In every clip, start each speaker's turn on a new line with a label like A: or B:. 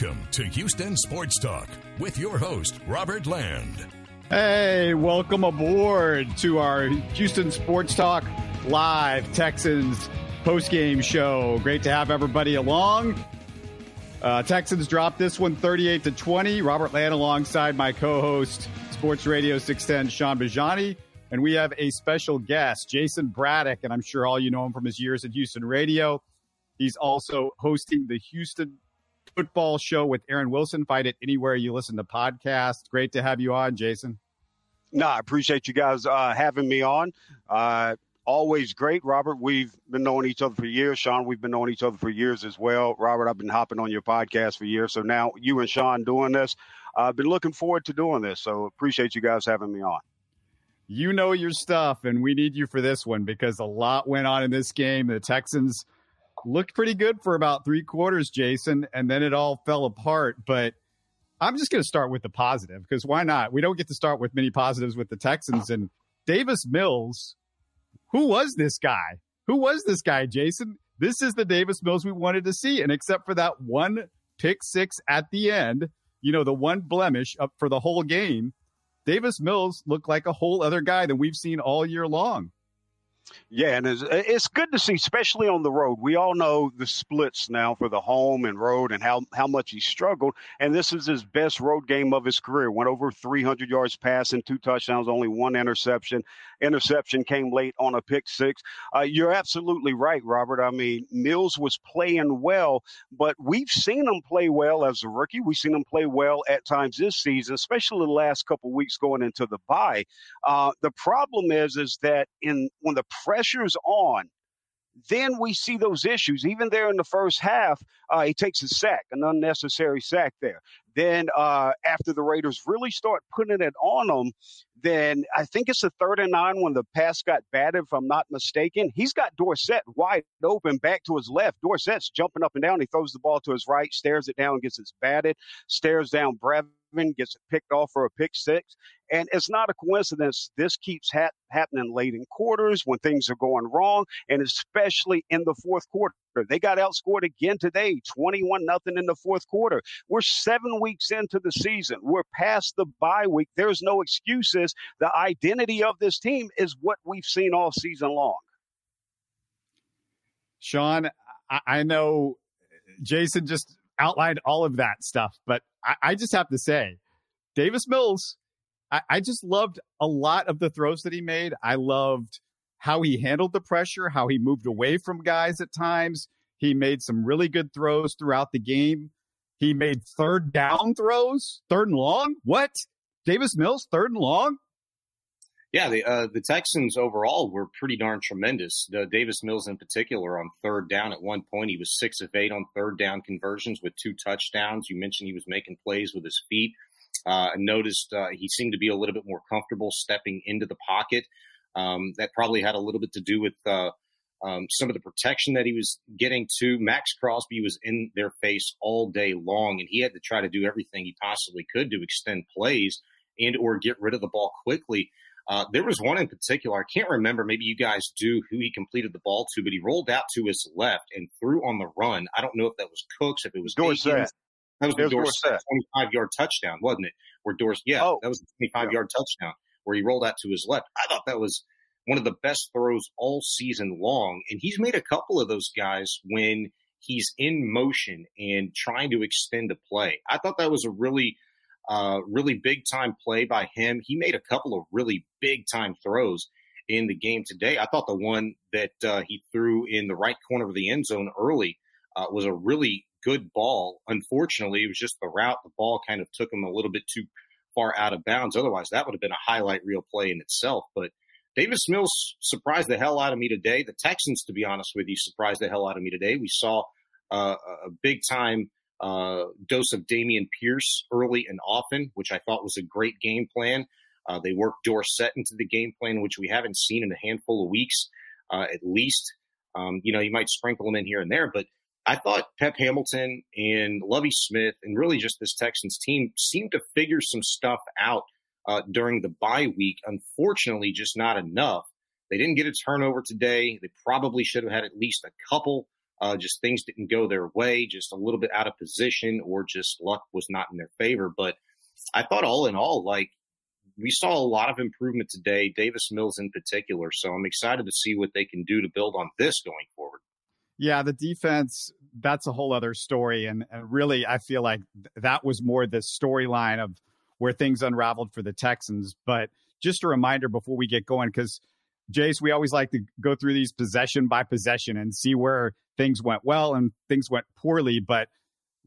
A: Welcome to Houston Sports Talk with your host, Robert Land.
B: Hey, welcome aboard to our Houston Sports Talk live Texans post-game show. Great to have everybody along. Uh, Texans dropped this one 38 to 20. Robert Land alongside my co-host, Sports Radio 610, Sean Bajani. And we have a special guest, Jason Braddock, and I'm sure all you know him from his years at Houston Radio. He's also hosting the Houston football show with Aaron Wilson. Find it anywhere you listen to podcasts. Great to have you on, Jason.
C: No, I appreciate you guys uh, having me on. Uh, always great, Robert. We've been knowing each other for years. Sean, we've been knowing each other for years as well. Robert, I've been hopping on your podcast for years. So now you and Sean doing this. I've been looking forward to doing this. So appreciate you guys having me on.
B: You know your stuff, and we need you for this one because a lot went on in this game. The Texans – looked pretty good for about three quarters, Jason, and then it all fell apart. But I'm just going to start with the positive because why not? We don't get to start with many positives with the Texans and Davis Mills. Who was this guy? Who was this guy, Jason? This is the Davis Mills we wanted to see. And except for that one pick six at the end, you know, the one blemish up for the whole game, Davis Mills looked like a whole other guy than we've seen all year long.
C: Yeah, and it's, it's, good to see, especially on the road. We all know the splits now for the home and road and how, how much he struggled. And this is his best road game of his career. Went over 300 yards passing, two touchdowns, only one interception. Interception came late on a pick six. Uh, you're absolutely right, Robert. I mean, Mills was playing well, but we've seen him play well as a rookie. We've seen him play well at times this season, especially the last couple weeks going into the bye. Uh, the problem is, is that in when the pressure's on, then we see those issues. Even there in the first half, uh, he takes a sack, an unnecessary sack there. Then uh, after the Raiders really start putting it on them, then I think it's a third and nine when the pass got batted, if I'm not mistaken. He's got Dorsett wide open back to his left. Dorsett's jumping up and down. He throws the ball to his right, stares it down, gets it batted, stares down Brevin gets picked off for a pick six. And it's not a coincidence. This keeps ha- happening late in quarters when things are going wrong, and especially in the fourth quarter. They got outscored again today, 21 nothing in the fourth quarter. We're seven weeks into the season. We're past the bye week. There's no excuses. The identity of this team is what we've seen all season long.
B: Sean, I know Jason just outlined all of that stuff, but I, I just have to say, Davis Mills, I, I just loved a lot of the throws that he made. I loved how he handled the pressure, how he moved away from guys at times. He made some really good throws throughout the game. He made third down throws, third and long. What? Davis Mills, third and long?
D: Yeah, the uh, the Texans overall were pretty darn tremendous. The Davis Mills in particular on third down at one point he was six of eight on third down conversions with two touchdowns. You mentioned he was making plays with his feet. Uh, noticed uh, he seemed to be a little bit more comfortable stepping into the pocket. Um, that probably had a little bit to do with uh, um, some of the protection that he was getting to. Maxx Crosby was in their face all day long, and he had to try to do everything he possibly could to extend plays and or get rid of the ball quickly. Uh, there was one in particular. I can't remember. Maybe you guys do who he completed the ball to, but he rolled out to his left and threw on the run. I don't know if that was Cooks, if it was
C: Dorsett.
D: That was the Dorsett 25 yard touchdown, wasn't it? Where Dorsett, yeah, oh, that was a 25 yard touchdown where he rolled out to his left. I thought that was one of the best throws all season long. And he's made a couple of those guys when he's in motion and trying to extend a play. I thought that was a really uh, really big time play by him. He made a couple of really big time throws in the game today. I thought the one that uh, he threw in the right corner of the end zone early uh, was a really good ball. Unfortunately, it was just the route. The ball kind of took him a little bit too far out of bounds. Otherwise, that would have been a highlight reel play in itself. But Davis Mills surprised the hell out of me today. The Texans, to be honest with you, surprised the hell out of me today. We saw uh, a big time uh, dose of Dameon Pierce early and often, which I thought was a great game plan. Uh, they worked Dorsett into the game plan, which we haven't seen in a handful of weeks, uh, at least. Um, you know, you might sprinkle them in here and there, but I thought Pep Hamilton and Lovie Smith and really just this Texans team seemed to figure some stuff out uh, during the bye week. Unfortunately, just not enough. They didn't get a turnover today. They probably should have had at least a couple Uh, just things didn't go their way, just a little bit out of position, or just luck was not in their favor. But I thought all in all, like we saw a lot of improvement today, Davis Mills in particular. So I'm excited to see what they can do to build on this going forward.
B: Yeah, the defense, that's a whole other story. And, and really, I feel like that was more the storyline of where things unraveled for the Texans. But just a reminder before we get going, because Jace, we always like to go through these possession by possession and see where things went well and things went poorly. But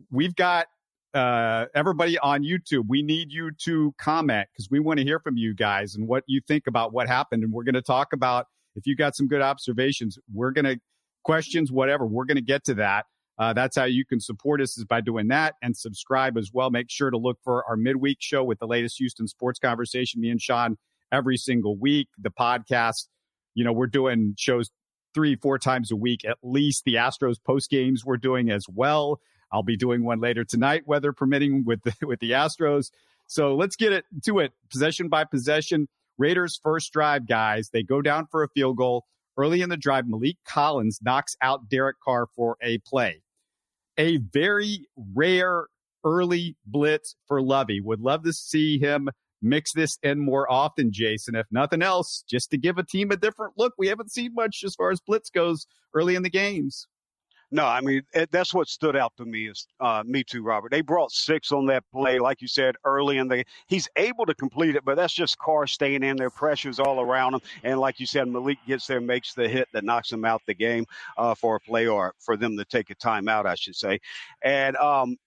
B: we've got uh, everybody on YouTube, we need you to comment because we want to hear from you guys and what you think about what happened. And we're going to talk about if you got some good observations, we're going to questions, whatever, we're going to get to that. Uh, that's how you can support us is by doing that and subscribe as well. Make sure to look for our midweek show with the latest Houston sports conversation. Me and Sean every single week. The podcast, you know, we're doing shows three, four times a week at least. The Astros post games we're doing as well. I'll be doing one later tonight, weather permitting, with the, with the Astros. So let's get it to it, possession by possession. Raiders first drive, guys. They go down for a field goal early in the drive. Maliek Collins knocks out Derek Carr for a play. A very rare early blitz for Lovie. Would love to see him mix this in more often, Jason. If nothing else, just to give a team a different look. We haven't seen much as far as blitz goes early in the games.
C: No, I mean it, that's what stood out to me is uh, me too, Robert. They brought six on that play, like you said early in the. He's able to complete it, but that's just Carr staying in there, pressures all around him, and like you said, Maliek gets there, makes the hit that knocks him out the game uh, for a play or for them to take a timeout, I should say. And um,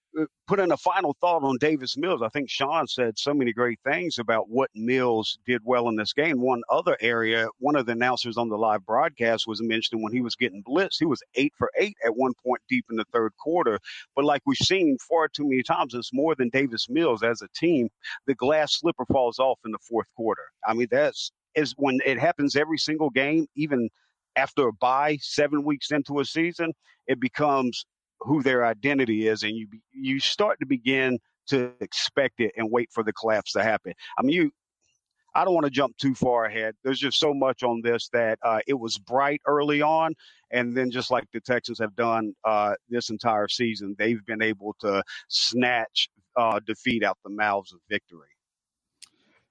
C: put in a final thought on Davis Mills. I think Sean said so many great things about what Mills did well in this game. One other area, one of the announcers on the live broadcast was mentioning when he was getting blitzed, he was eight for eight at one point deep in the third quarter. But like we've seen far too many times, it's more than Davis Mills as a team. The glass slipper falls off in the fourth quarter. I mean, that's is when it happens every single game, even after a bye, seven weeks into a season, it becomes who their identity is, and you you start to begin to expect it and wait for the collapse to happen. I mean, you. I don't want to jump too far ahead. There's just so much on this that uh, it was bright early on, and then just like the Texans have done uh, this entire season, they've been able to snatch uh, defeat out the mouths of victory.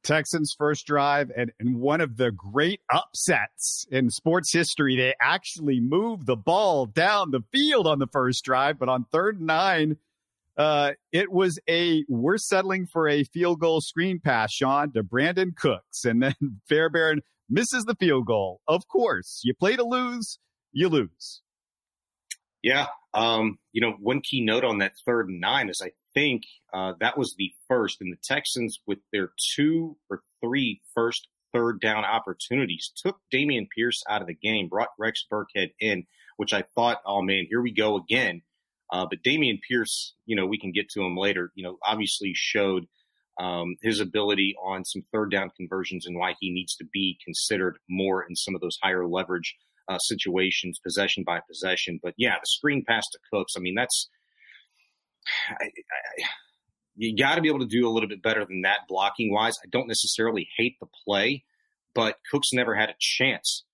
B: Texans first drive and, and one of the great upsets in sports history. They actually moved the ball down the field on the first drive, but on third and nine, uh, it was a we're settling for a field goal screen pass, Sean, to Brandin Cooks, and then Fairbairn misses the field goal. Of course, you play to lose, you lose.
D: Yeah, um, you know, one key note on that third and nine is I think uh, that was the first, and the Texans, with their two or three first third down opportunities, took Dameon Pierce out of the game, brought Rex Burkhead in, which I thought, oh man, here we go again. Uh, but Dameon Pierce, you know, we can get to him later. You know, obviously showed um, his ability on some third down conversions and why he needs to be considered more in some of those higher leverage uh, situations, possession by possession. But yeah, the screen pass to Cooks. I mean, that's I, I, you got to be able to do a little bit better than that blocking wise. I don't necessarily hate the play, but Cooks never had a chance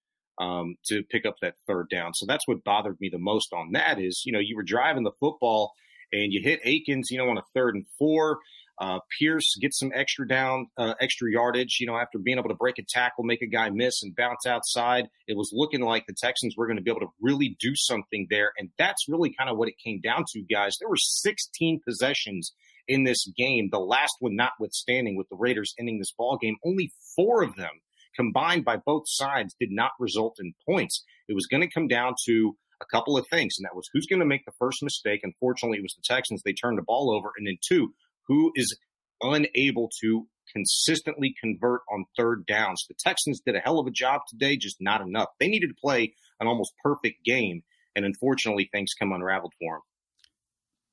D: um, to pick up that third down. So that's what bothered me the most on that is, you know, you were driving the football and you hit Akins, you know, on a third and four. Uh, Pierce gets some extra down, uh, extra yardage, you know, after being able to break a tackle, make a guy miss and bounce outside. It was looking like the Texans were going to be able to really do something there. And that's really kind of what it came down to, guys. There were 16 possessions in this game, the last one notwithstanding with the Raiders ending this ball game. Only four of them combined by both sides did not result in points. It was going to come down to a couple of things, and that was who's going to make the first mistake. Unfortunately, it was the Texans. They turned the ball over. And then two, who is unable to consistently convert on third downs. The Texans did a hell of a job today, just not enough. They needed to play an almost perfect game, and unfortunately, things come unraveled for them.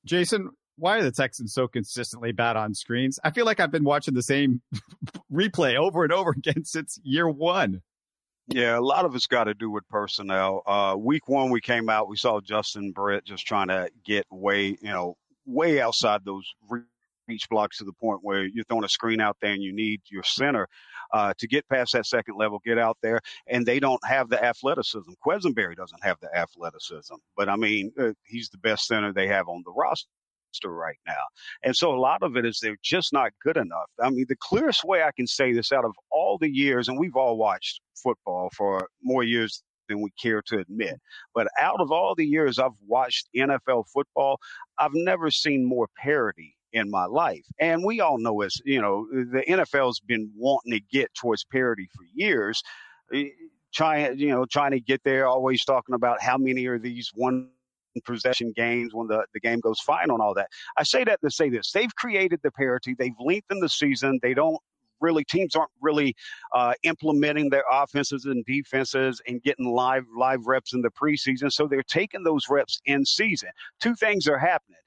B: Jason, why are the Texans so consistently bad on screens? I feel like I've been watching the same replay over and over again since year one.
C: Yeah, a lot of it's got to do with personnel. Uh, week one, we came out, we saw Justin Britt just trying to get way, you know, way outside those reach blocks to the point where you're throwing a screen out there and you need your center. uh, to get past that second level, get out there, and they don't have the athleticism. Quessenberry doesn't have the athleticism, but I mean, uh, he's the best center they have on the roster right now. And so a lot of it is they're just not good enough. I mean, the clearest way I can say this out of all the years, and we've all watched football for more years than we care to admit. But out of all the years I've watched NFL football, I've never seen more parity in my life. And we all know as, you know, the NFL's been wanting to get towards parity for years. Eh, trying, you know, trying to get there, always talking about how many are these one possession games when the, the game goes fine on all that. I say that to say this. They've created the parity. They've lengthened the season. They don't really teams aren't really uh, implementing their offenses and defenses and getting live live reps in the preseason. So they're taking those reps in season. Two things are happening.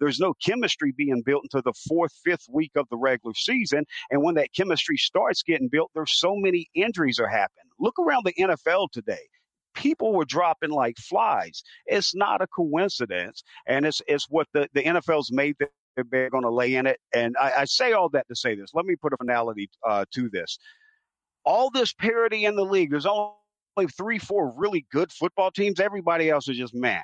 C: There's no chemistry being built until the fourth, fifth week of the regular season. And when that chemistry starts getting built, there's so many injuries are happening. Look around the NFL today people were dropping like flies. It's not a coincidence, and it's it's what the the NFL's made that they're going to lay in it. And I, I, say all that to say this. Let me put a finality uh, to this. All this parity in the league, there's only three, four really good football teams. Everybody else is just man.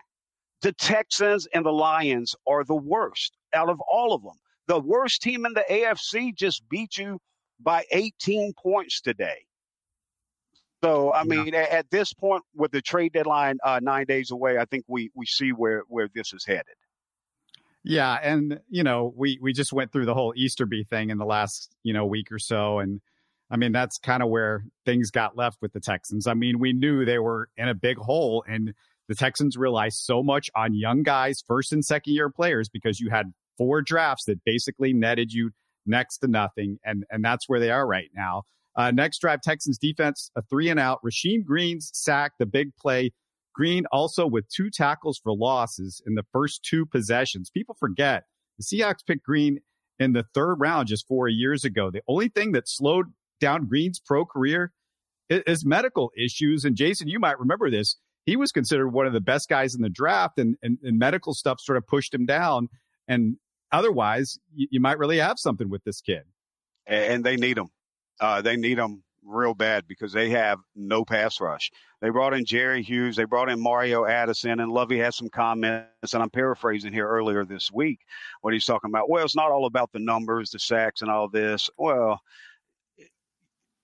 C: The Texans and the Lions are the worst out of all of them. The worst team in the AFC just beat you by 18 points today. So I mean, yeah. at this point, with the trade deadline uh, nine days away, I think we we see where where this is headed.
B: Yeah, and you know, we we just went through the whole Easterby thing in the last you know week or so, and I mean that's kind of where things got left with the Texans. I mean, we knew they were in a big hole, and the Texans relied so much on young guys, first and second year players, because you had four drafts that basically netted you next to nothing, and and that's where they are right now. Uh, next drive, Texans defense, a three and out. Rasheem Green's sack, the big play Green also with two tackles for losses in the first two possessions. People forget the Seahawks picked Green in the third round just four years ago. The only thing that slowed down Green's pro career is, medical issues. And Jason, you might remember this. He was considered one of the best guys in the draft, and, and, and medical stuff sort of pushed him down. And otherwise, you, you, might really have something with this kid.
C: And they need him. Uh, they need him real bad because they have no pass rush. They brought in Jerry Hughes, they brought in Mario Addison, and Lovie had some comments, and I'm paraphrasing here earlier this week what he's talking about. Well, it's not all about the numbers, the sacks, and all this. Well,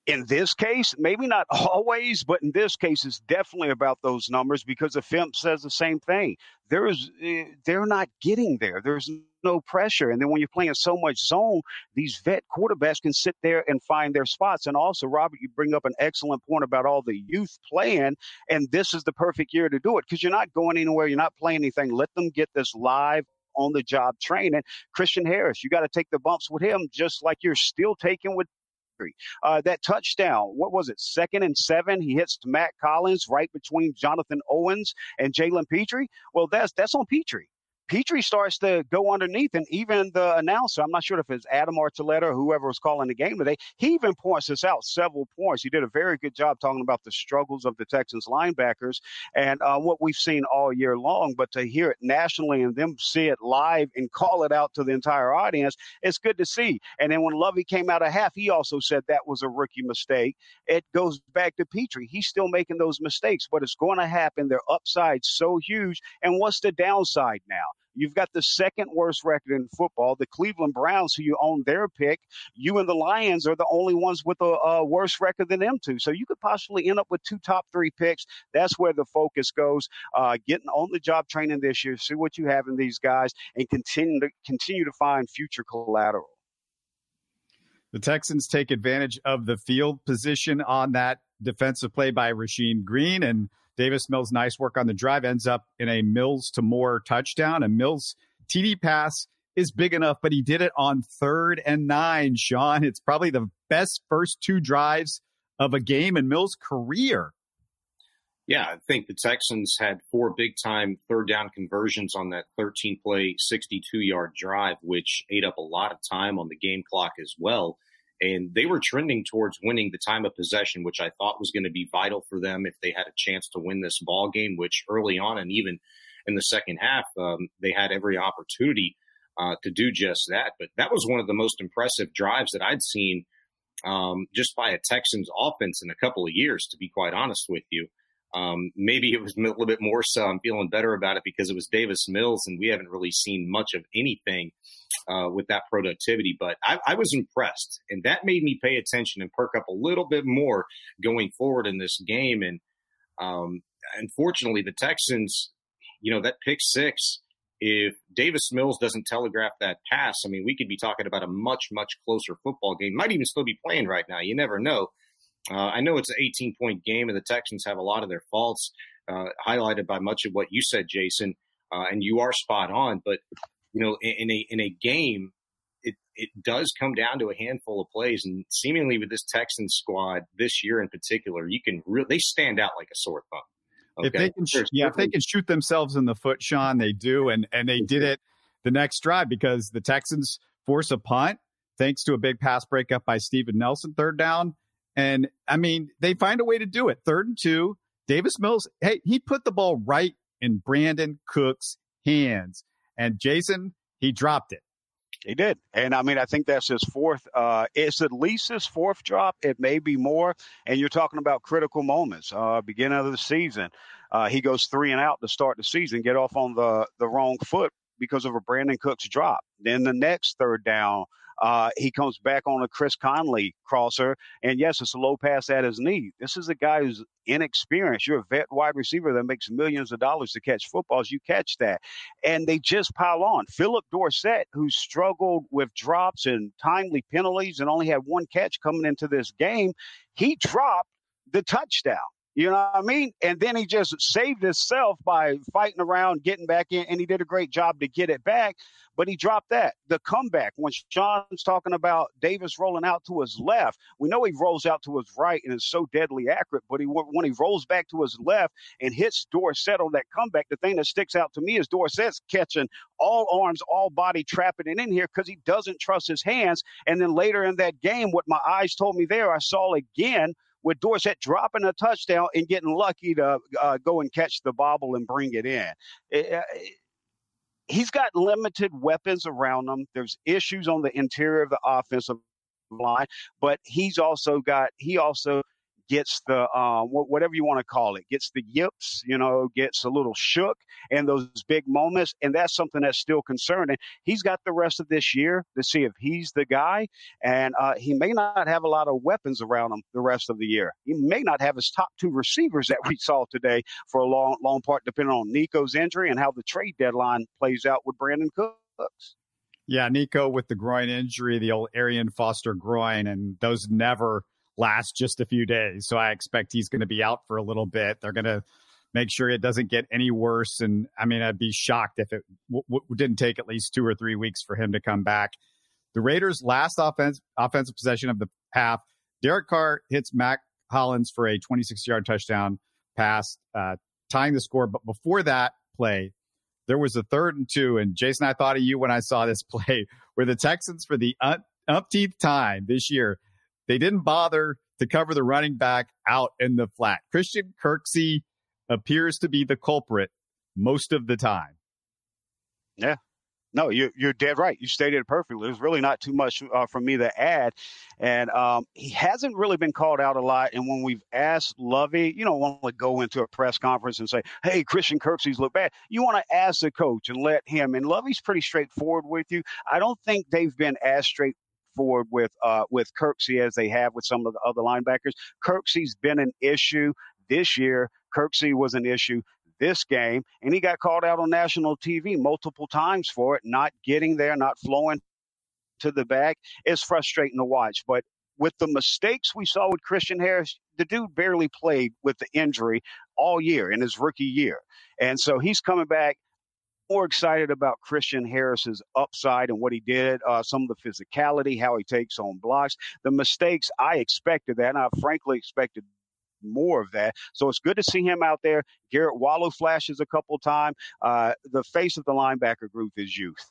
C: in this case, maybe not always, but in this case, it's definitely about those numbers because the film says the same thing. There is, eh, they're not getting there. There's no pressure. And then when you're playing so much zone, these vet quarterbacks can sit there and find their spots. And also, Robert, you bring up an excellent point about all the youth playing, and this is the perfect year to do it because you're not going anywhere, you're not playing anything. Let them get this live on the job training. Christian Harris, you got to take the bumps with him just like you're still taking with uh, that touchdown, what was it, second and seven? He hits Mack Hollins right between Jonathan Owens and Jalen Pitre. Well, that's that's on Pitre. Pitre starts to go underneath, and even the announcer, I'm not sure if it's Adam Archuleta or whoever was calling the game today, he even points this out several points. He did a very good job talking about the struggles of the Texans linebackers and uh, what we've seen all year long. But to hear it nationally and them see it live and call it out to the entire audience, it's good to see. And then when Lovie came out of half, he also said that was a rookie mistake. It goes back to Pitre. He's still making those mistakes, but it's going to happen. Their upside so huge. And what's the downside now? You've got the second worst record in football. The Cleveland Browns, who you own their pick, you and the Lions are the only ones with a, a worse record than them two. So you could possibly end up with two top three picks. That's where the focus goes. Uh, getting on the job training this year, see what you have in these guys, and continue to continue to find future collateral.
B: The Texans take advantage of the field position on that defensive play by Rasheem Green and Davis Mills' nice work on the drive ends up in a Mills to Moore touchdown. And Mills' TD pass is big enough, but he did it on third and nine, Sean. It's probably the best first two drives of a game in Mills' career.
D: Yeah, I think the Texans had four big time third down conversions on that 13 play, 62 yard drive, which ate up a lot of time on the game clock as well and they were trending towards winning the time of possession, which I thought was going to be vital for them if they had a chance to win this ball game. Which early on and even in the second half, um, they had every opportunity uh, to do just that. But that was one of the most impressive drives that I'd seen um, just by a Texans offense in a couple of years, to be quite honest with you. Um, maybe it was a little bit more so. I'm feeling better about it because it was Davis Mills, and we haven't really seen much of anything uh, with that productivity. But I, I, was impressed, and that made me pay attention and perk up a little bit more going forward in this game. And um, unfortunately, the Texans, you know, that pick six. If Davis Mills doesn't telegraph that pass, I mean, we could be talking about a much, much closer football game. Might even still be playing right now. You never know. Uh, I know it's an 18 point game, and the Texans have a lot of their faults, uh, highlighted by much of what you said, Jason. Uh, and you are spot on. But you know, in, in, a in a game, it it does come down to a handful of plays, and seemingly with this Texans squad this year in particular, you can really they stand out like a sore thumb.
B: Okay? If they can, sh- yeah, if they can shoot themselves in the foot, Sean, they do, and and they did it the next drive because the Texans force a punt thanks to a big pass breakup by Steven Nelson, third down. And I mean, they find a way to do it. Third and two, Davis Mills, hey, he put the ball right in Brandin Cook's hands. And Jason, he dropped it.
C: He did. And I mean, I think that's his fourth. Uh, it's at least his fourth drop. It may be more. And you're talking about critical moments. Uh, beginning of the season, uh, he goes three and out to start the season, get off on the, the wrong foot because of a Brandin Cooks drop. Then the next third down, uh, he comes back on a Chris Conley crosser, and yes, it's a low pass at his knee. This is a guy who's inexperienced. You're a vet wide receiver that makes millions of dollars to catch footballs. You catch that, and they just pile on. Phillip Dorsett, who struggled with drops and timely penalties and only had one catch coming into this game, he dropped the touchdown. You know what I mean? And then he just saved himself by fighting around, getting back in, and he did a great job to get it back. But he dropped that. The comeback, when Sean's talking about Davis rolling out to his left, we know he rolls out to his right and is so deadly accurate. But he when he rolls back to his left and hits Dorsett on that comeback, the thing that sticks out to me is Dorsett's catching all arms, all body, trapping it in here because he doesn't trust his hands. And then later in that game, what my eyes told me there, I saw again with Dorsett dropping a touchdown and getting lucky to uh, go and catch the bobble and bring it in. It, it, he's got limited weapons around him. There's issues on the interior of the offensive line, but he's also got he also gets the uh, whatever you want to call it, gets the yips, you know, gets a little shook in those big moments, and that's something that's still concerning. He's got the rest of this year to see if he's the guy, and uh, he may not have a lot of weapons around him the rest of the year. He may not have his top two receivers that we saw today for a long, long part, depending on Nico's injury and how the trade deadline plays out with Brandin Cooks.
B: Yeah, Nico with the groin injury, the old Arian Foster groin, and those never last just a few days. So I expect he's going to be out for a little bit. They're going to make sure it doesn't get any worse. And I mean, I'd be shocked if it w- w- didn't take at least two or three weeks for him to come back. The Raiders' last offense, offensive possession of the half, Derek Carr hits Mack Hollins for a 26 yard touchdown pass, uh, tying the score. But before that play, there was a third and two. And Jason, I thought of you when I saw this play where the Texans, for the umpteenth time this year, they didn't bother to cover the running back out in the flat. Christian Kirksey appears to be the culprit most of the time.
C: Yeah. No, you, you're dead right. You stated it perfectly. There's really not too much uh, from me to add. And um, he hasn't really been called out a lot. And when we've asked Lovie, you don't want to go into a press conference and say, hey, Christian Kirksey's look bad. You want to ask the coach and let him. And Lovie's pretty straightforward with you. I don't think they've been as straight forward with uh, with Kirksey as they have with some of the other linebackers. Kirksey's been an issue this year. Kirksey was an issue this game, and he got called out on national TV multiple times for it, not getting there, not flowing to the back. It's frustrating to watch, but with the mistakes we saw with Christian Harris, the dude barely played with the injury all year in his rookie year. And so he's coming back more excited about Christian Harris's upside and what he did, uh, some of the physicality, how he takes on blocks. The mistakes, I expected that, and I frankly expected more of that. So it's good to see him out there. Garret Wallow flashes a couple times. Uh, the face of the linebacker group is youth.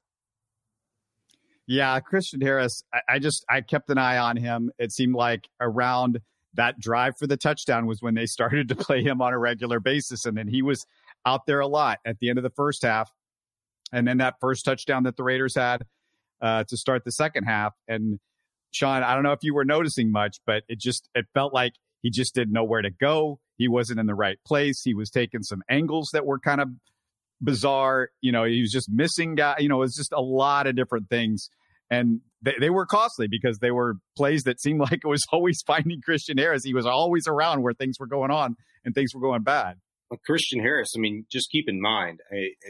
B: Yeah, Christian Harris, I, I just I kept an eye on him. It seemed like around that drive for the touchdown was when they started to play him on a regular basis. And then he was out there a lot at the end of the first half and then that first touchdown that the Raiders had uh, to start the second half. And Sean, I don't know if you were noticing much, but it just it felt like he just didn't know where to go. He wasn't in the right place. He was taking some angles that were kind of bizarre. You know, he was just missing guy. You know, it was just a lot of different things. And they, they were costly because they were plays that seemed like it was always finding Christian Harris. He was always around where things were going on and things were going bad.
D: Well, Christian Harris, I mean, just keep in mind,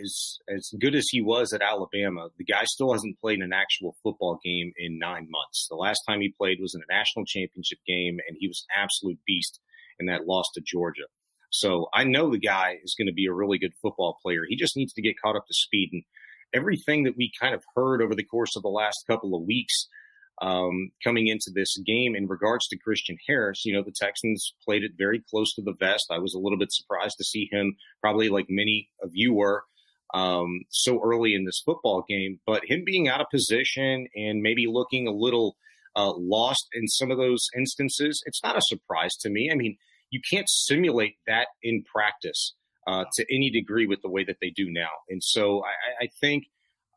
D: as as good as he was at Alabama, the guy still hasn't played an actual football game in nine months. The last time he played was in a national championship game, and he was an absolute beast in that loss to Georgia. So I know the guy is going to be a really good football player. He just needs to get caught up to speed. And everything that we kind of heard over the course of the last couple of weeks um, coming into this game in regards to Christian Harris, you know, the Texans played it very close to the vest. I was a little bit surprised to see him, probably like many of you were, um, so early in this football game. But him being out of position and maybe looking a little uh, lost in some of those instances, it's not a surprise to me. I mean, you can't simulate that in practice uh, to any degree with the way that they do now. And so I, I think,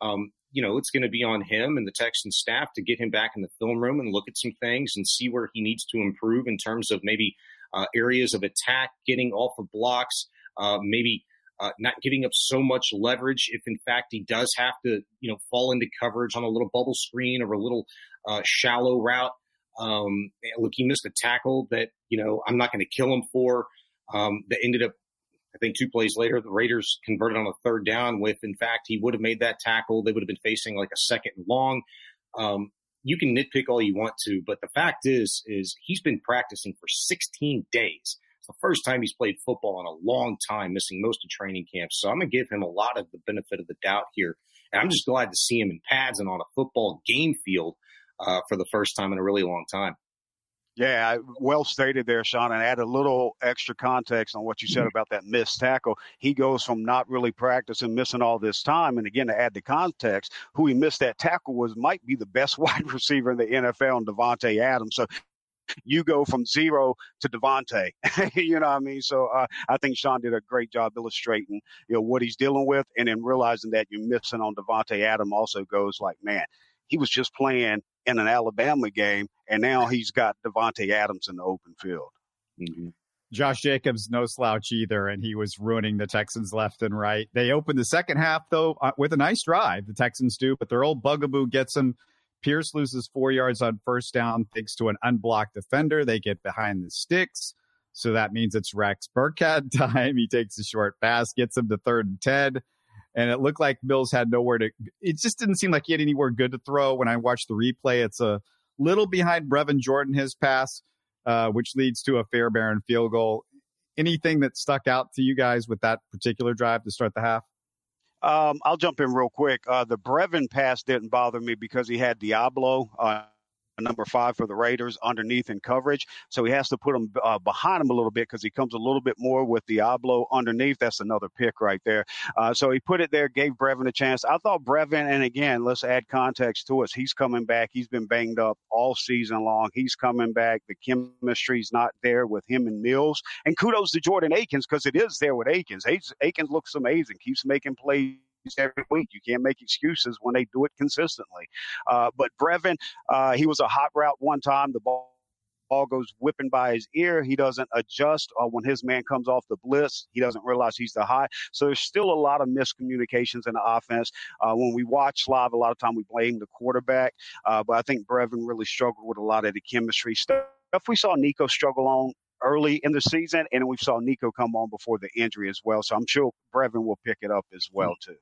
D: um, you know, it's going to be on him and the Texans staff to get him back in the film room and look at some things and see where he needs to improve in terms of maybe uh, areas of attack, getting off of blocks, uh, maybe uh, not giving up so much leverage if in fact he does have to, you know, fall into coverage on a little bubble screen or a little uh, shallow route. Um, look, he missed a tackle that, you know, I'm not going to kill him for. Um, that ended up, I think, two plays later, the Raiders converted on a third down with, in fact, he would have made that tackle. They would have been facing like a second and long. Um, you can nitpick all you want to, but the fact is, is he's been practicing for 16 days. It's the first time he's played football in a long time, missing most of training camp. So I'm going to give him a lot of the benefit of the doubt here. And I'm just glad to see him in pads and on a football game field uh, for the first time in a really long time.
C: Yeah, well stated there, Sean. And add a little extra context on what you said mm-hmm. about that missed tackle. He goes from not really practicing, missing all this time, and again to add the context, who he missed that tackle was might be the best wide receiver in the NFL, and Davante Adams. So you go from zero to Davante. you know what I mean? So uh, I think Sean did a great job illustrating you know what he's dealing with, and then realizing that you're missing on Davante Adams also goes like, man, he was just playing in an Alabama game, and now he's got Davante Adams in the open field.
B: Mm-hmm. Josh Jacobs, no slouch either, and he was ruining the Texans left and right. They opened the second half, though, uh, with a nice drive. The Texans do, but their old bugaboo gets them. Pierce loses four yards on first down thanks to an unblocked defender. They get behind the sticks. So that means it's Rex Burkhead time. He takes a short pass, gets him to third and 10 and it looked like Mills had nowhere to. It just didn't seem like he had anywhere good to throw. When I watched the replay, it's a little behind Brevin Jordan his pass, uh, which leads to a Fairbairn field goal. Anything that stuck out to you guys with that particular drive to start the half?
C: Um, I'll jump in real quick. Uh, the Brevin pass didn't bother me because he had Deablo. uh, number five for the Raiders underneath in coverage. So he has to put him uh, behind him a little bit because he comes a little bit more with Deablo underneath. That's another pick right there. Uh, so he put it there, gave Brevin a chance. I thought Brevin, and again, let's add context to us. He's coming back. He's been banged up all season long. He's coming back. The chemistry's not there with him and Mills. And kudos to Jordan Akins because it is there with Akins. Akins looks amazing, keeps making plays every week. You can't make excuses when they do it consistently. Uh, but Brevin, uh, he was a hot route one time. The ball ball goes whipping by his ear. He doesn't adjust uh, when his man comes off the blitz. He doesn't realize he's the high. So there's still a lot of miscommunications in the offense. Uh, when we watch live, a lot of time we blame the quarterback, uh, but I think Brevin really struggled with a lot of the chemistry stuff. We saw Nico struggle on early in the season, and we saw Nico come on before the injury as well. So I'm sure Brevin will pick it up as well too.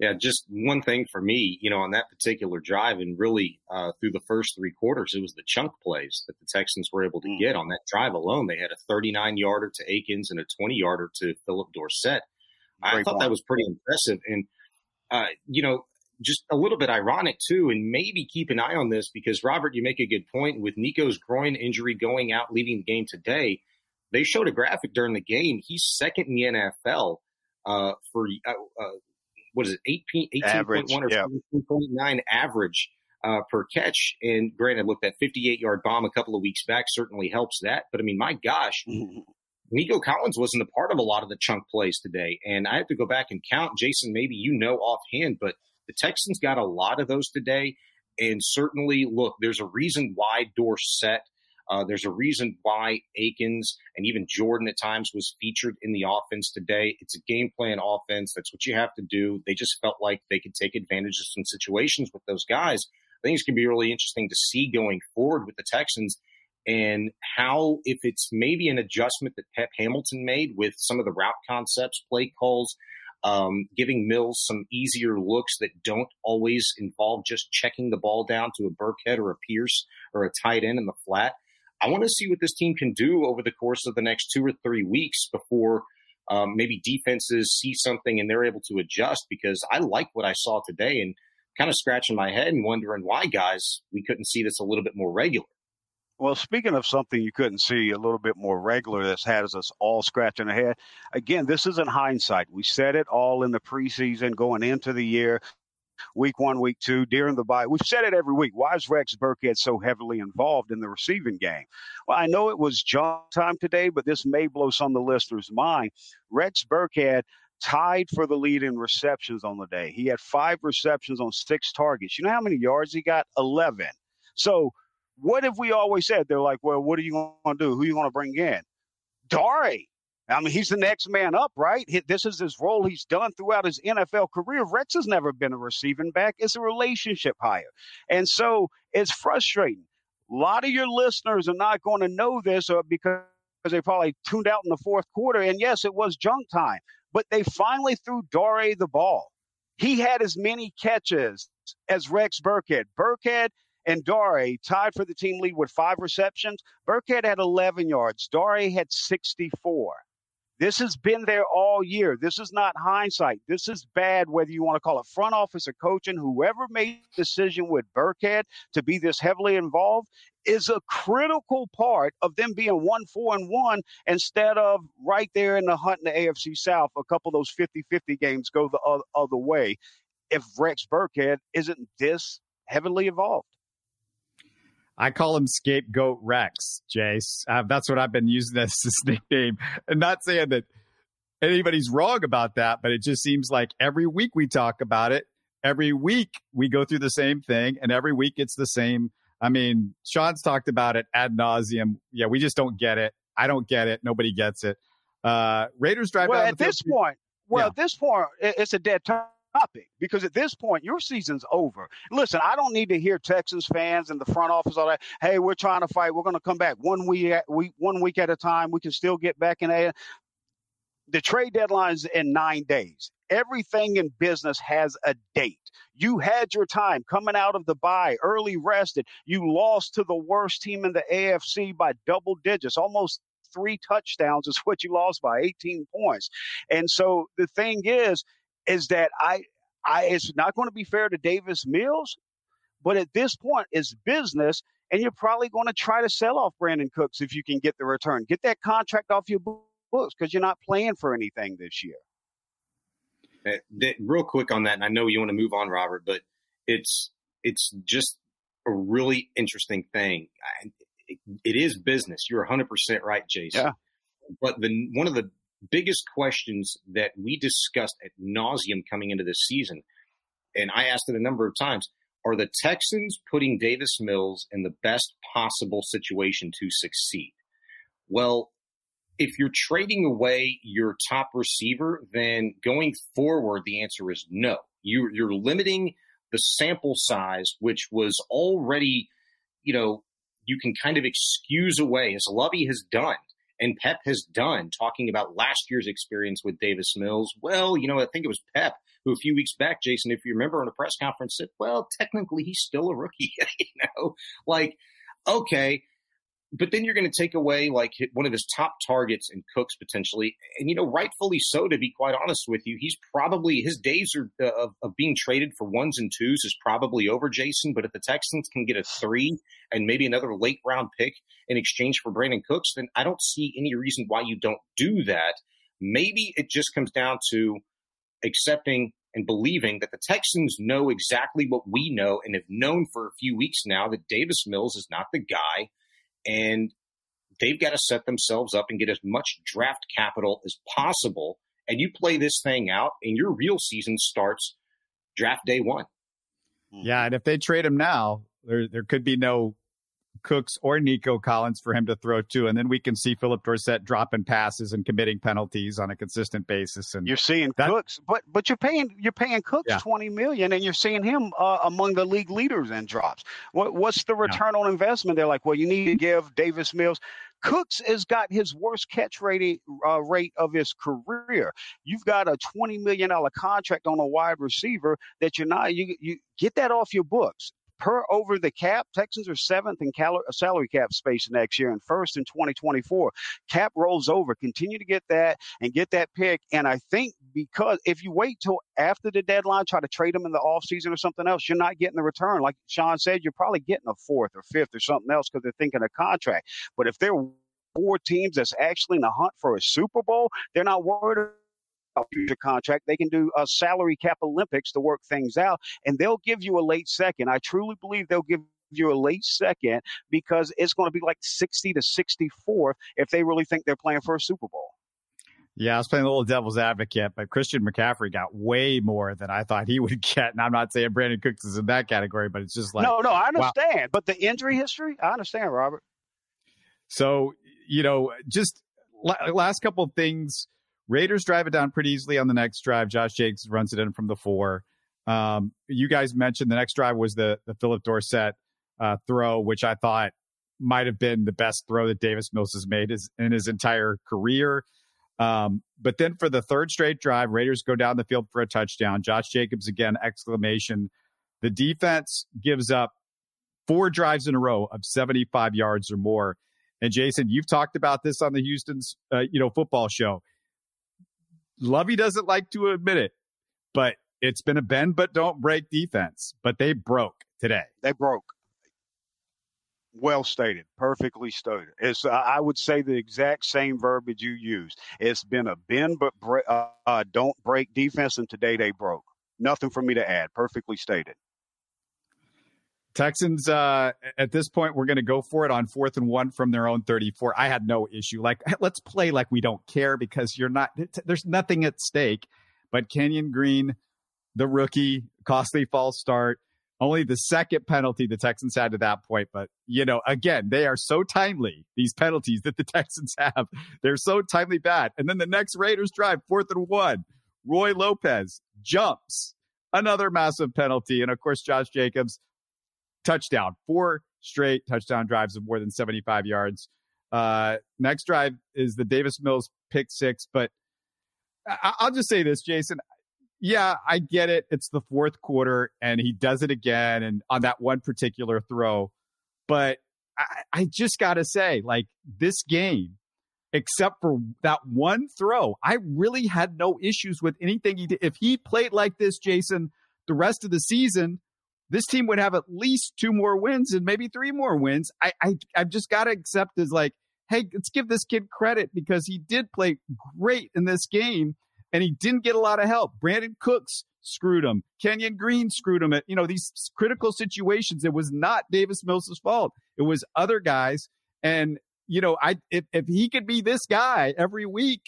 D: Yeah, just one thing for me, you know, on that particular drive, and really uh, through the first three quarters, it was the chunk plays that the Texans were able to mm. get on that drive alone. They had a 39 yarder to Akins and a 20 yarder to Phillip Dorsett. Great I thought that was pretty impressive. And, uh, you know, just a little bit ironic too, and maybe keep an eye on this because Robert, you make a good point with Nico's groin injury going out, leaving the game today. They showed a graphic during the game. He's second in the NFL uh, for uh, uh what is it, 18.1 or yeah. 17.9 average uh, per catch. And granted, look, that 58 yard bomb a couple of weeks back certainly helps that. But I mean, my gosh, Nico Collins wasn't a part of a lot of the chunk plays today. And I have to go back and count. Jason, maybe you know offhand, but the Texans got a lot of those today. And certainly, look, there's a reason why Dorsett uh, there's a reason why Akins and even Jordan at times was featured in the offense today. It's a game plan offense. That's what you have to do. They just felt like they could take advantage of some situations with those guys. I think it's going to be really interesting to see going forward with the Texans and how, if it's maybe an adjustment that Pep Hamilton made with some of the route concepts, play calls, um, giving Mills some easier looks that don't always involve just checking the ball down to a Burkhead or a Pierce or a tight end in the flat. I want to see what this team can do over the course of the next two or three weeks before um, maybe defenses see something and they're able to adjust because I like what I saw today and kind of scratching my head and wondering why, guys, we couldn't see this a little bit more regular.
C: Well, speaking of something you couldn't see a little bit more regular that's has us all scratching our head, again, this isn't hindsight. We said it all in the preseason going into the year week one, week two, during the bye. We've said it every week. Why is Rex Burkhead so heavily involved in the receiving game? Well, I know it was junk time today, but this may blow some of the listeners' mind. Rex Burkhead tied for the lead in receptions on the day. He had five receptions on six targets. You know how many yards he got? 11. So, what have we always said? They're like, well, what are you going to do? Who are you going to bring in? Dare I mean, he's the next man up, right? This is his role he's done throughout his NFL career. Rex has never been a receiving back. It's a relationship hire. And so it's frustrating. A lot of your listeners are not going to know this uh, because they probably tuned out in the fourth quarter. And yes, it was junk time, but they finally threw Dare the ball. He had as many catches as Rex Burkhead. Burkhead and Dare tied for the team lead with five receptions. Burkhead had 11 yards. Dare had 64. This has been there all year. This is not hindsight. This is bad, whether you want to call it front office or coaching. Whoever made the decision with Burkhead to be this heavily involved is a critical part of them being one, four, and one instead of right there in the hunt in the AFC South. A couple of those 50 50 games go the other way if Rex Burkhead isn't this heavily involved.
B: I call him Scapegoat Rex, Jace. Uh, that's what I've been using as his nickname. And not saying that anybody's wrong about that, but it just seems like every week we talk about it. Every week we go through the same thing, and every week it's the same. I mean, Sean's talked about it ad nauseum. Yeah, we just don't get it. I don't get it. Nobody gets it. Uh, Raiders drive
C: well,
B: at
C: this point. Well, yeah. at this point, it's a dead time topic because at this point your season's over. Listen, I don't need to hear Texans fans and the front office all that. Hey, we're trying to fight. We're going to come back one week, at, week one week at a time. We can still get back in a. The trade deadline's in nine days. Everything in business has a date. You had your time coming out of the bye, early rested. You lost to the worst team in the AFC by double digits, almost three touchdowns is what you lost by 18 points. And so the thing is, is that I, I, it's not going to be fair to Davis Mills, but at this point, it's business, and you're probably going to try to sell off Brandin Cooks if you can get the return. Get that contract off your books because you're not playing for anything this year.
D: Uh, real quick on that, and I know you want to move on, Robert, but it's it's just a really interesting thing. it, it is business. You're 100 percent right, Jason. Yeah. But the one of the biggest questions that we discussed at nauseum coming into this season, and I asked it a number of times, are the Texans putting Davis Mills in the best possible situation to succeed? Well, if you're trading away your top receiver, then going forward, the answer is no. You, you're limiting the sample size, which was already, you know, you can kind of excuse away, as Lovie has done and Pep has done, talking about last year's experience with Davis Mills. Well, you know, I think it was Pep who a few weeks back, Jason, if you remember in a press conference said, well, technically he's still a rookie. you know, like, okay, but then you're going to take away like one of his top targets in Cooks potentially, and you know, rightfully so. To be quite honest with you, he's probably his days are, uh, of, of being traded for ones and twos is probably over, Jason. But if the Texans can get a three and maybe another late round pick in exchange for Brandin Cooks, then I don't see any reason why you don't do that. Maybe it just comes down to accepting and believing that the Texans know exactly what we know and have known for a few weeks now that Davis Mills is not the guy and they've got to set themselves up and get as much draft capital as possible. And you play this thing out, and your real season starts draft day one.
B: Yeah, and if they trade him now, there there could be no Cooks or Nico Collins for him to throw to, and then we can see Phillip Dorsett dropping passes and committing penalties on a consistent basis. And
C: you're seeing that, Cooks, but but you're paying you're paying Cooks yeah. twenty million, and you're seeing him uh, among the league leaders in drops. What what's the return yeah. on investment? They're like, well, you need to give Davis Mills. Cooks has got his worst catch rate uh, rate of his career. You've got a twenty million dollar contract on a wide receiver that you're not. You you get that off your books per over the cap. Texans are seventh in cal- salary cap space next year and first in 2024. Cap rolls over. Continue to get that and get that pick. And I think because if you wait till after the deadline, try to trade them in the offseason or something else, you're not getting the return. Like Sean said, you're probably getting a fourth or fifth or something else because they're thinking a contract. But if they're four teams that's actually in the hunt for a Super Bowl, they're not worried future contract. They can do a salary cap Olympics to work things out, and they'll give you a late second. I truly believe they'll give you a late second because it's going to be like 60 to 64 if they really think they're playing for a Super Bowl.
B: Yeah, I was playing a little devil's advocate, but Christian McCaffrey got way more than I thought he would get. And I'm not saying Brandin Cooks is in that category, but it's just like
C: no, no, I understand. Wow. But the injury history, I understand, Robert.
B: So you know, just last couple of things Raiders drive it down pretty easily on the next drive. Josh Jacobs runs it in from the four. Um, you guys mentioned the next drive was the the Phillip Dorsett uh, throw, which I thought might have been the best throw that Davis Mills has made his, in his entire career. Um, but then for the third straight drive, Raiders go down the field for a touchdown. Josh Jacobs again, exclamation. The defense gives up four drives in a row of 75 yards or more. And Jason, you've talked about this on the Houston's, uh, you know, football show. Lovie doesn't like to admit it, but it's been a bend but don't break defense. But they broke today.
C: They broke. Well stated, perfectly stated. It's uh, I would say the exact same verbiage you used. It's been a bend but bre- uh, uh, don't break defense, and today they broke. Nothing for me to add. Perfectly stated.
B: Texans, uh, at this point, we're going to go for it on fourth and one from their own 34. I had no issue. Like, let's play like we don't care because you're not, there's nothing at stake. But Kenyon Green, the rookie, costly false start, only the second penalty the Texans had to that point. But, you know, again, they are so timely, these penalties that the Texans have. They're so timely bad. And then the next Raiders drive, fourth and one, Roy Lopez jumps, another massive penalty. And of course, Josh Jacobs touchdown, four straight touchdown drives of more than 75 yards. Uh, next drive is the Davis Mills pick six, but I- I'll just say this, Jason. Yeah, I get it. It's the fourth quarter and he does it again and on that one particular throw. But I, I just got to say, like, this game, except for that one throw, I really had no issues with anything he did. If he played like this, Jason, the rest of the season, this team would have at least two more wins and maybe three more wins. I, I I've just got to accept as like, hey, let's give this kid credit because he did play great in this game and he didn't get a lot of help. Brandin Cooks screwed him. Kenyon Green screwed him at, you know, these critical situations. It was not Davis Mills' fault. It was other guys. And, you know, I if, if he could be this guy every week,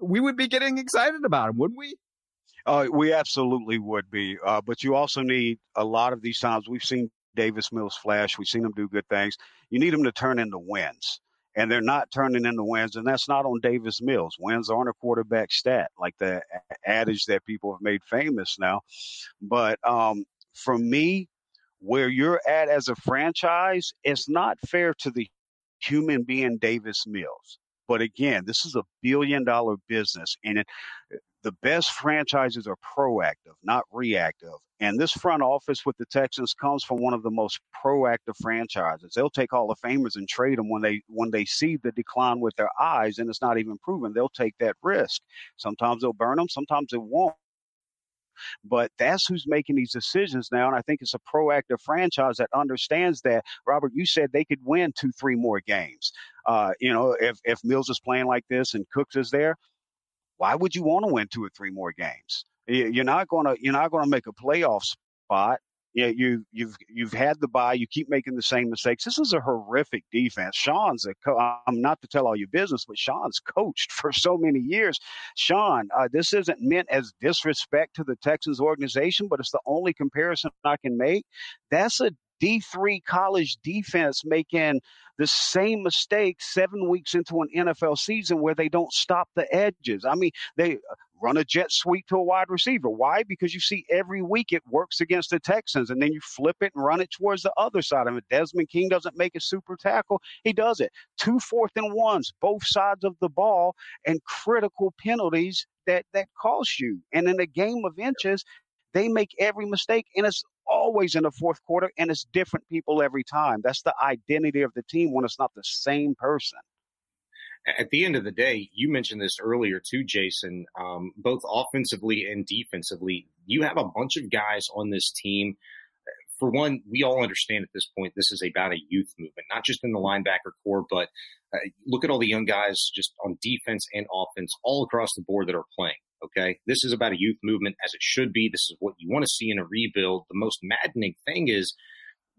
B: we would be getting excited about him, wouldn't we?
C: Uh, we absolutely would be. Uh, but you also need a lot of these times. We've seen Davis Mills flash. We've seen him do good things. You need him to turn into wins. And they're not turning into wins. And that's not on Davis Mills. Wins aren't a quarterback stat, like the adage that people have made famous now. But um, for me, where you're at as a franchise, it's not fair to the human being Davis Mills. But again, this is a billion dollar business. And it, the best franchises are proactive, not reactive. And this front office with the Texans comes from one of the most proactive franchises. They'll take Hall of Famers and trade them when they when they see the decline with their eyes, and it's not even proven. They'll take that risk. Sometimes they'll burn them, sometimes they won't. But that's who's making these decisions now. And I think it's a proactive franchise that understands that. Robert, you said they could win two, three more games. Uh, you know, if, if Mills is playing like this and Cooks is there, why would you want to win two or three more games? You're not going to you're not going to make a playoff spot Yeah, you you've you've had the buy. You keep making the same mistakes. This is a horrific defense. Sean's a co- I'm not to tell all your business, but Sean's coached for so many years. Sean, uh, this isn't meant as disrespect to the Texans organization, but it's the only comparison I can make. That's a D3 college defense making the same mistake seven weeks into an NFL season where they don't stop the edges. I mean, they uh, run a jet sweep to a wide receiver. Why? Because you see every week it works against the Texans, and then you flip it and run it towards the other side of it. Desmond King doesn't make a super tackle, he does it. Two fourth and ones, both sides of the ball, and critical penalties that that cost you. And in a game of inches, they make every mistake, and it's always in the fourth quarter, and it's different people every time. That's the identity of the team when it's not the same person.
D: At the end of the day, you mentioned this earlier too, Jason. Um, both offensively and defensively, you have a bunch of guys on this team. For one, we all understand at this point this is about a youth movement, not just in the linebacker core, but uh, look at all the young guys just on defense and offense all across the board that are playing. Okay. This is about a youth movement as it should be. This is what you want to see in a rebuild. The most maddening thing is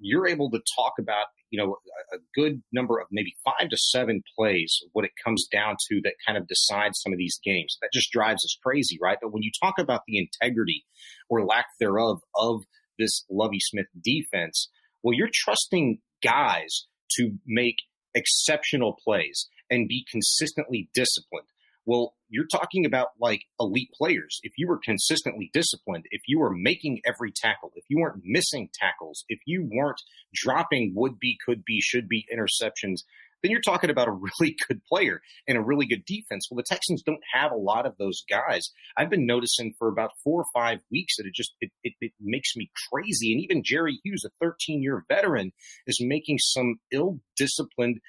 D: you're able to talk about, you know, a, good number of maybe five to seven plays, what it comes down to that kind of decides some of these games. That just drives us crazy, right? But when you talk about the integrity or lack thereof of this Lovie Smith defense, well, you're trusting guys to make exceptional plays and be consistently disciplined. Well, you're talking about like elite players. If you were consistently disciplined, if you were making every tackle, if you weren't missing tackles, if you weren't dropping would be, could be, should be interceptions, then you're talking about a really good player and a really good defense. Well, the Texans don't have a lot of those guys. I've been noticing for about four or five weeks that it just it, it, it makes me crazy. And even Jerry Hughes, a 13 year veteran, is making some ill disciplined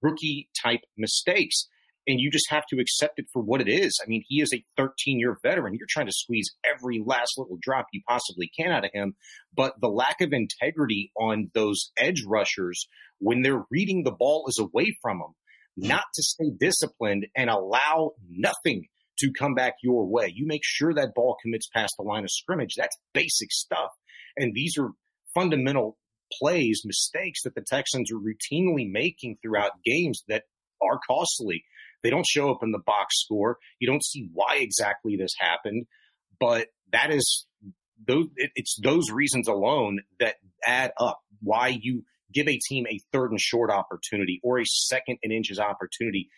D: rookie type mistakes and you just have to accept it for what it is. I mean, he is a 13 year veteran. You're trying to squeeze every last little drop you possibly can out of him. But the lack of integrity on those edge rushers when they're reading the ball is away from them, not to stay disciplined and allow nothing to come back your way. You make sure that ball commits past the line of scrimmage. That's basic stuff. And these are fundamental plays, mistakes that the Texans are routinely making throughout games that are costly. They don't show up in the box score. You don't see why exactly this happened, but that is those. It's those reasons alone that add up. Why you give a team a third and short opportunity or a second and inches opportunity.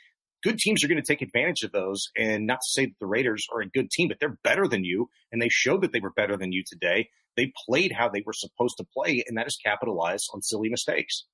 D: Good teams are going to take advantage of those. And not to say that the Raiders are a good team, but they're better than you. And they showed that they were better than you today. They played how they were supposed to play, and that is capitalized on silly mistakes.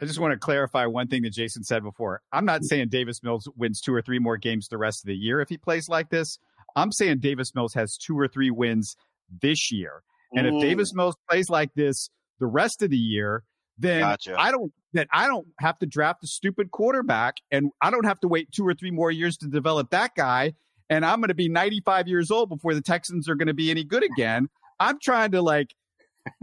B: I just want to clarify one thing that Jason said before. I'm not saying Davis Mills wins two or three more games the rest of the year if he plays like this. I'm saying Davis Mills has two or three wins this year. And if Davis Mills plays like this the rest of the year, then gotcha. I don't that I don't have to draft a stupid quarterback and I don't have to wait two or three more years to develop that guy. And I'm going to be 95 years old before the Texans are going to be any good again. I'm trying to like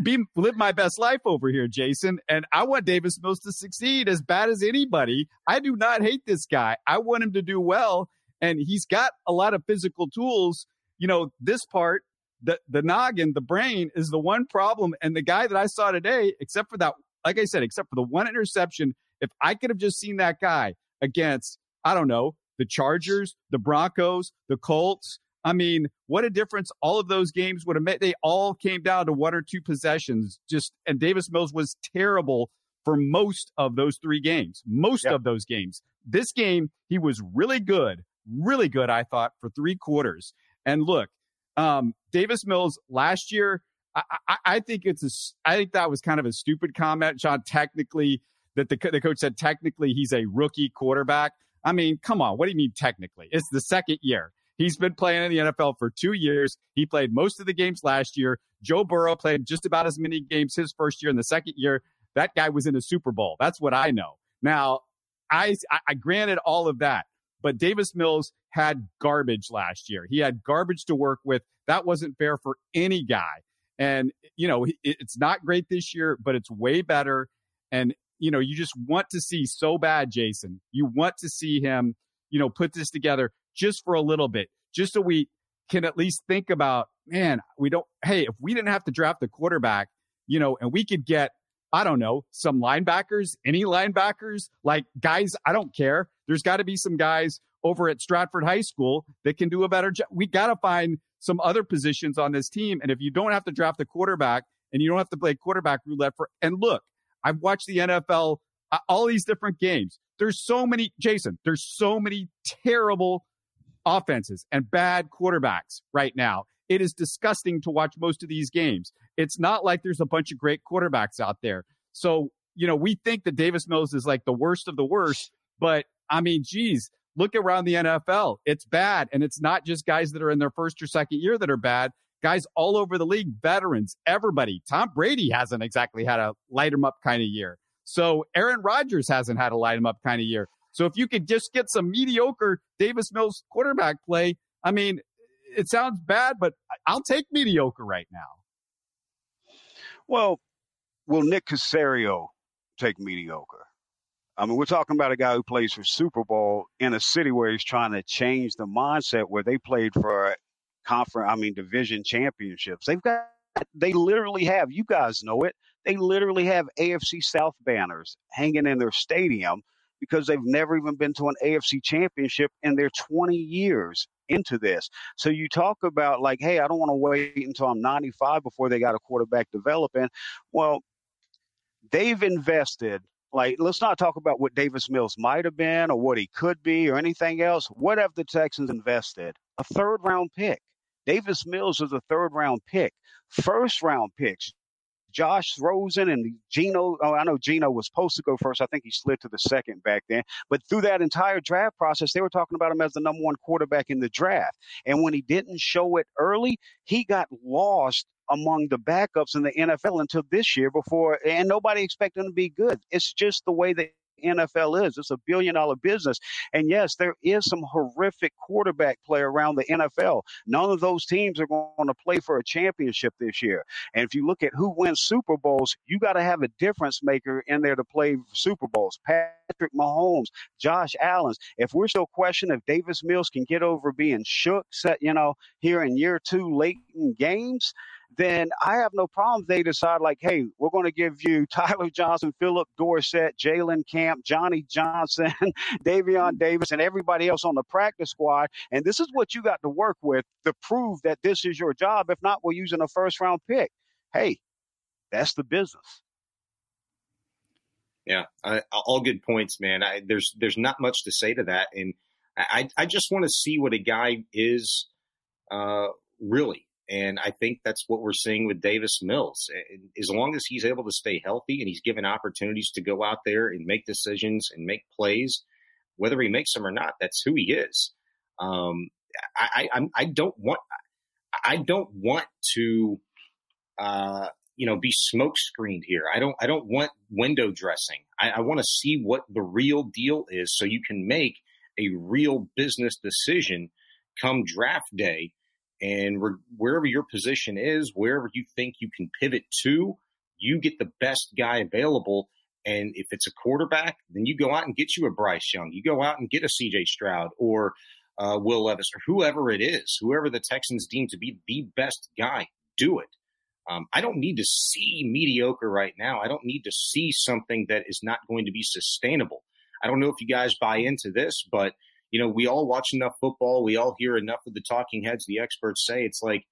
B: be live my best life over here, Jason. And I want Davis Mills to succeed as bad as anybody. I do not hate this guy. I want him to do well, and he's got a lot of physical tools. You know, this part, the the noggin, the brain is the one problem. And the guy that I saw today, except for that, like I said, except for the one interception, if I could have just seen that guy against, I don't know, the Chargers, the Broncos, the Colts, I mean, what a difference all of those games would have made. They all came down to one or two possessions. Just and Davis Mills was terrible for most of those three games. Most yep. of those games. This game, he was really good, really good. I thought for three quarters. And look, um, Davis Mills last year, I, I, I think it's a, I think that was kind of a stupid comment, Sean. Technically, that the the coach said technically he's a rookie quarterback. I mean, come on, what do you mean technically? It's the second year. He's been playing in the NFL for two years. He played most of the games last year. Joe Burrow played just about as many games his first year. and the second year, that guy was in a Super Bowl. That's what I know. Now, I, I granted all of that, but Davis Mills had garbage last year. He had garbage to work with. That wasn't fair for any guy. And, you know, it's not great this year, but it's way better. And, you know, you just want to see so bad, Jason. You want to see him, you know, put this together just for a little bit, just so we can at least think about man, we don't, hey, if we didn't have to draft the quarterback, you know, and we could get, I don't know, some linebackers, any linebackers, like guys, I don't care. There's got to be some guys over at Stratford High School that can do a better job. We got to find some other positions on this team. And if you don't have to draft a quarterback and you don't have to play quarterback roulette for, and look, I've watched the NFL, uh, all these different games. There's so many, Jason, there's so many terrible offenses and bad quarterbacks right now. It is disgusting to watch most of these games. It's not like there's a bunch of great quarterbacks out there. So, you know, we think that Davis Mills is like the worst of the worst, but I mean, geez, look around the NFL. It's bad. And it's not just guys that are in their first or second year that are bad. Guys all over the league, veterans, everybody. Tom Brady hasn't exactly had a light him up kind of year. So Aaron Rodgers hasn't had a light him up kind of year. So if you could just get some mediocre Davis Mills quarterback play, I mean, it sounds bad, but I'll take mediocre right now.
C: Well, will Nick Caserio take mediocre? I mean, we're talking about a guy who plays for Super Bowl in a city where he's trying to change the mindset where they played for conference, I mean, division championships. They've got, they literally have, you guys know it, they literally have AFC South banners hanging in their stadium because they've never even been to an AFC championship in their 20 years into this. So you talk about like, hey, I don't want to wait until I'm 95 before they got a quarterback developing. Well, they've invested like, let's not talk about what Davis Mills might have been or what he could be or anything else. What have the Texans invested? A third round pick. Davis Mills is a third round pick. First round picks. Josh Rosen and Geno. Oh, I know Geno was supposed to go first. I think he slid to the second back then. But through that entire draft process, they were talking about him as the number one quarterback in the draft. And when he didn't show it early, he got lost among the backups in the NFL until this year before, and nobody expected him to be good. It's just the way that NFL is. It's a billion dollar business. And yes, there is some horrific quarterback play around the NFL. None of those teams are going to play for a championship this year. And if you look at who wins Super Bowls, you got to have a difference maker in there to play Super Bowls. Patrick Mahomes, Josh Allen. If we're still questioning if Davis Mills can get over being shook, set, you know, here in year two late in games, then I have no problem. They decide like, hey, we're going to give you Tyler Johnson, Phillip Dorsett, Jalen Camp, Johnny Johnson, Davion Davis, and everybody else on the practice squad. And this is what you got to work with to prove that this is your job. If not, we're using a first round pick. Hey, that's the business.
D: Yeah, I, all good points, man. I, there's there's not much to say to that, and I I just want to see what a guy is uh, really. And I think that's what we're seeing with Davis Mills. As long as he's able to stay healthy and he's given opportunities to go out there and make decisions and make plays, whether he makes them or not, that's who he is. Um, I, I, I, don't want, I don't want to, uh, you know, be smoke screened here. I don't, I don't want window dressing. I, I want to see what the real deal is so you can make a real business decision come draft day and re- wherever your position is, wherever you think you can pivot to, you get the best guy available. And if it's a quarterback, then you go out and get you a Bryce Young. You go out and get a CJ Stroud or uh, Will Levis or whoever it is, whoever the Texans deem to be the best guy, do it. Um, I don't need to see mediocre right now. I don't need to see something that is not going to be sustainable. I don't know if you guys buy into this, but you know, we all watch enough football. We all hear enough of the talking heads, the experts say. It's like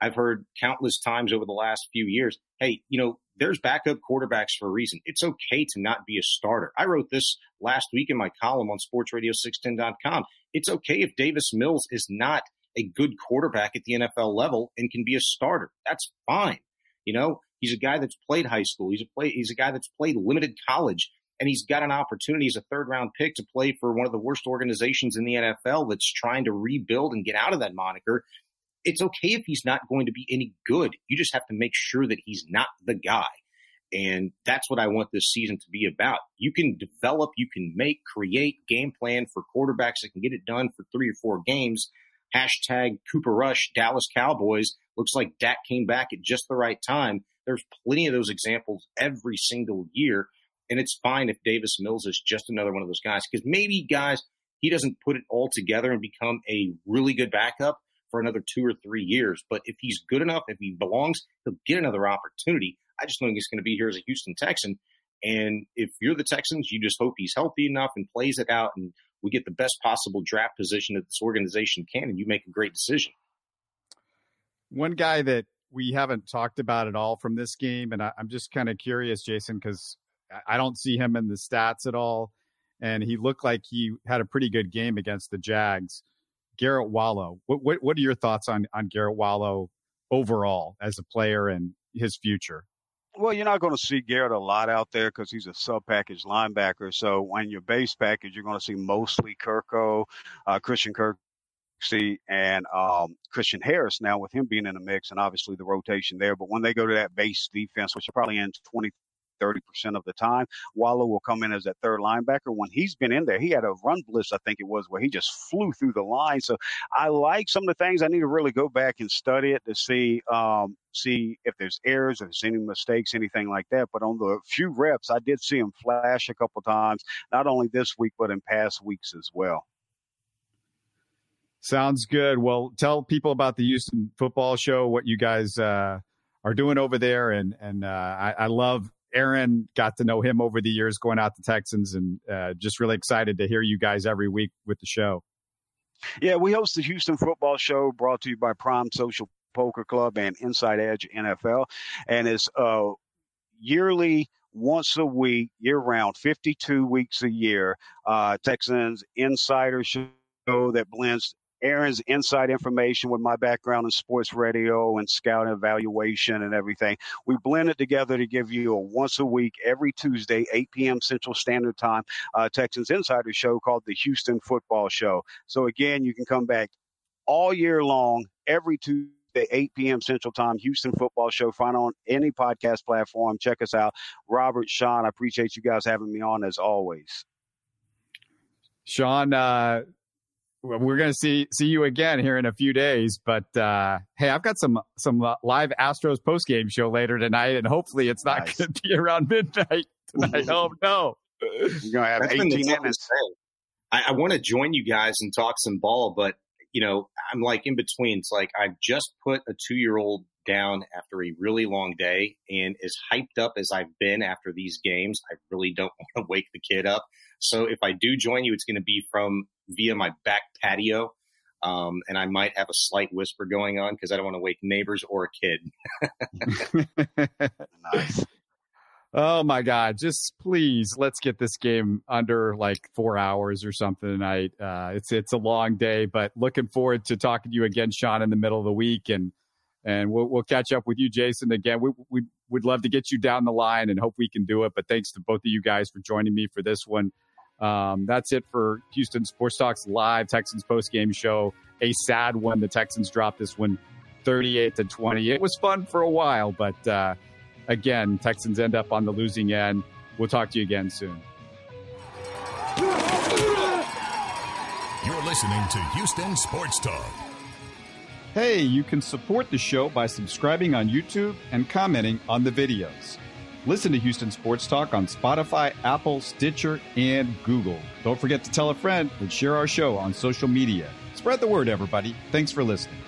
D: I've heard countless times over the last few years. Hey, you know, there's backup quarterbacks for a reason. It's okay to not be a starter. I wrote this last week in my column on sportsradio610.com. It's okay if Davis Mills is not a good quarterback at the NFL level and can be a starter. That's fine. You know, he's a guy that's played high school. He's a play, he's a guy that's played limited college and he's got an opportunity as a third round pick to play for one of the worst organizations in the NFL that's trying to rebuild and get out of that moniker. It's okay if he's not going to be any good. You just have to make sure that he's not the guy. And that's what I want this season to be about. You can develop, you can make, create game plan for quarterbacks that can get it done for three or four games. Hashtag Cooper Rush, Dallas Cowboys. Looks like Dak came back at just the right time. There's plenty of those examples every single year. And it's fine if Davis Mills is just another one of those guys because maybe guys he doesn't put it all together and become a really good backup. for another two or three years. But if he's good enough, if he belongs, he'll get another opportunity. I just think he's going to be here as a Houston Texan. And if you're the Texans, you just hope he's healthy enough and plays it out, and we get the best possible draft position that this organization can, and you make a great decision.
B: One guy that we haven't talked about at all from this game, and I, am just kind of curious, Jason, because I don't see him in the stats at all, and he looked like he had a pretty good game against the Jags. Garret Wallow, what what, what are your thoughts on on Garret Wallow overall as a player and his future?
C: Well, you're not going to see Garrett a lot out there because he's a sub package linebacker. So when your base package, you're going to see mostly Kirko, uh, Christian Kirk, see and um, Christian Harris now with him being in the mix and obviously the rotation there. But when they go to that base defense, which are probably in 20, 30% of the time. Wallow will come in as that third linebacker. When he's been in there, he had a run blitz, I think it was, where he just flew through the line. So I like some of the things. I need to really go back and study it to see um, see if there's errors, if there's any mistakes, anything like that. But on the few reps, I did see him flash a couple times, not only this week, but in past weeks as well.
B: Sounds good. Well, tell people about the Houston Football Show, what you guys uh, are doing over there, and and uh, I, I, love Aaron. Got to know him over the years, going out to Texans, and uh, just really excited to hear you guys every week with the show.
C: Yeah, we host the Houston Football Show, brought to you by Prime Social Poker Club and Inside Edge NFL, and it's uh, yearly once a week, year round, 52 weeks a year. Uh, Texans Insider Show that blends Aaron's inside information with my background in sports radio and scout evaluation and everything. We blend it together to give you a once a week, every Tuesday, 8 p.m. Central Standard Time, uh, Texans Insider Show called the Houston Football Show. So again, you can come back all year long, every Tuesday. 8 p.m. Central Time, Houston Football Show. Find on any podcast platform. Check us out. Robert, Sean, I appreciate you guys having me on as always.
B: Sean, uh, we're going to see see you again here in a few days. But uh, hey, I've got some some live Astros post game show later tonight, and hopefully it's not nice. going to be around midnight tonight. oh no,
C: you're going to have That's 18 minutes.
D: I, I want to join you guys and talk some ball, but you know, I'm like in between. It's like I've just put a two year old down after a really long day, and as hyped up as I've been after these games, I really don't want to wake the kid up. So if I do join you, it's going to be from via my back patio. Um, and I might have a slight whisper going on because I don't want to wake neighbors or a
B: kid. nice. Oh my God! Just please, let's get this game under like four hours or something tonight. Uh, it's it's a long day, but looking forward to talking to you again, Sean, in the middle of the week, and and we'll we'll catch up with you, Jason, again. We we would love to get you down the line and hope we can do it. But thanks to both of you guys for joining me for this one. Um, that's it for Houston Sports Talks live Texans post game show. A sad one. The Texans dropped this one 38 to 20. It was fun for a while, but uh, again, Texans end up on the losing end. We'll talk to you again soon.
A: You're listening to Houston Sports Talk.
B: Hey, you can support the show by subscribing on YouTube and commenting on the videos. Listen to Houston Sports Talk on Spotify, Apple, Stitcher, and Google. Don't forget to tell a friend and share our show on social media. Spread the word, everybody. Thanks for listening.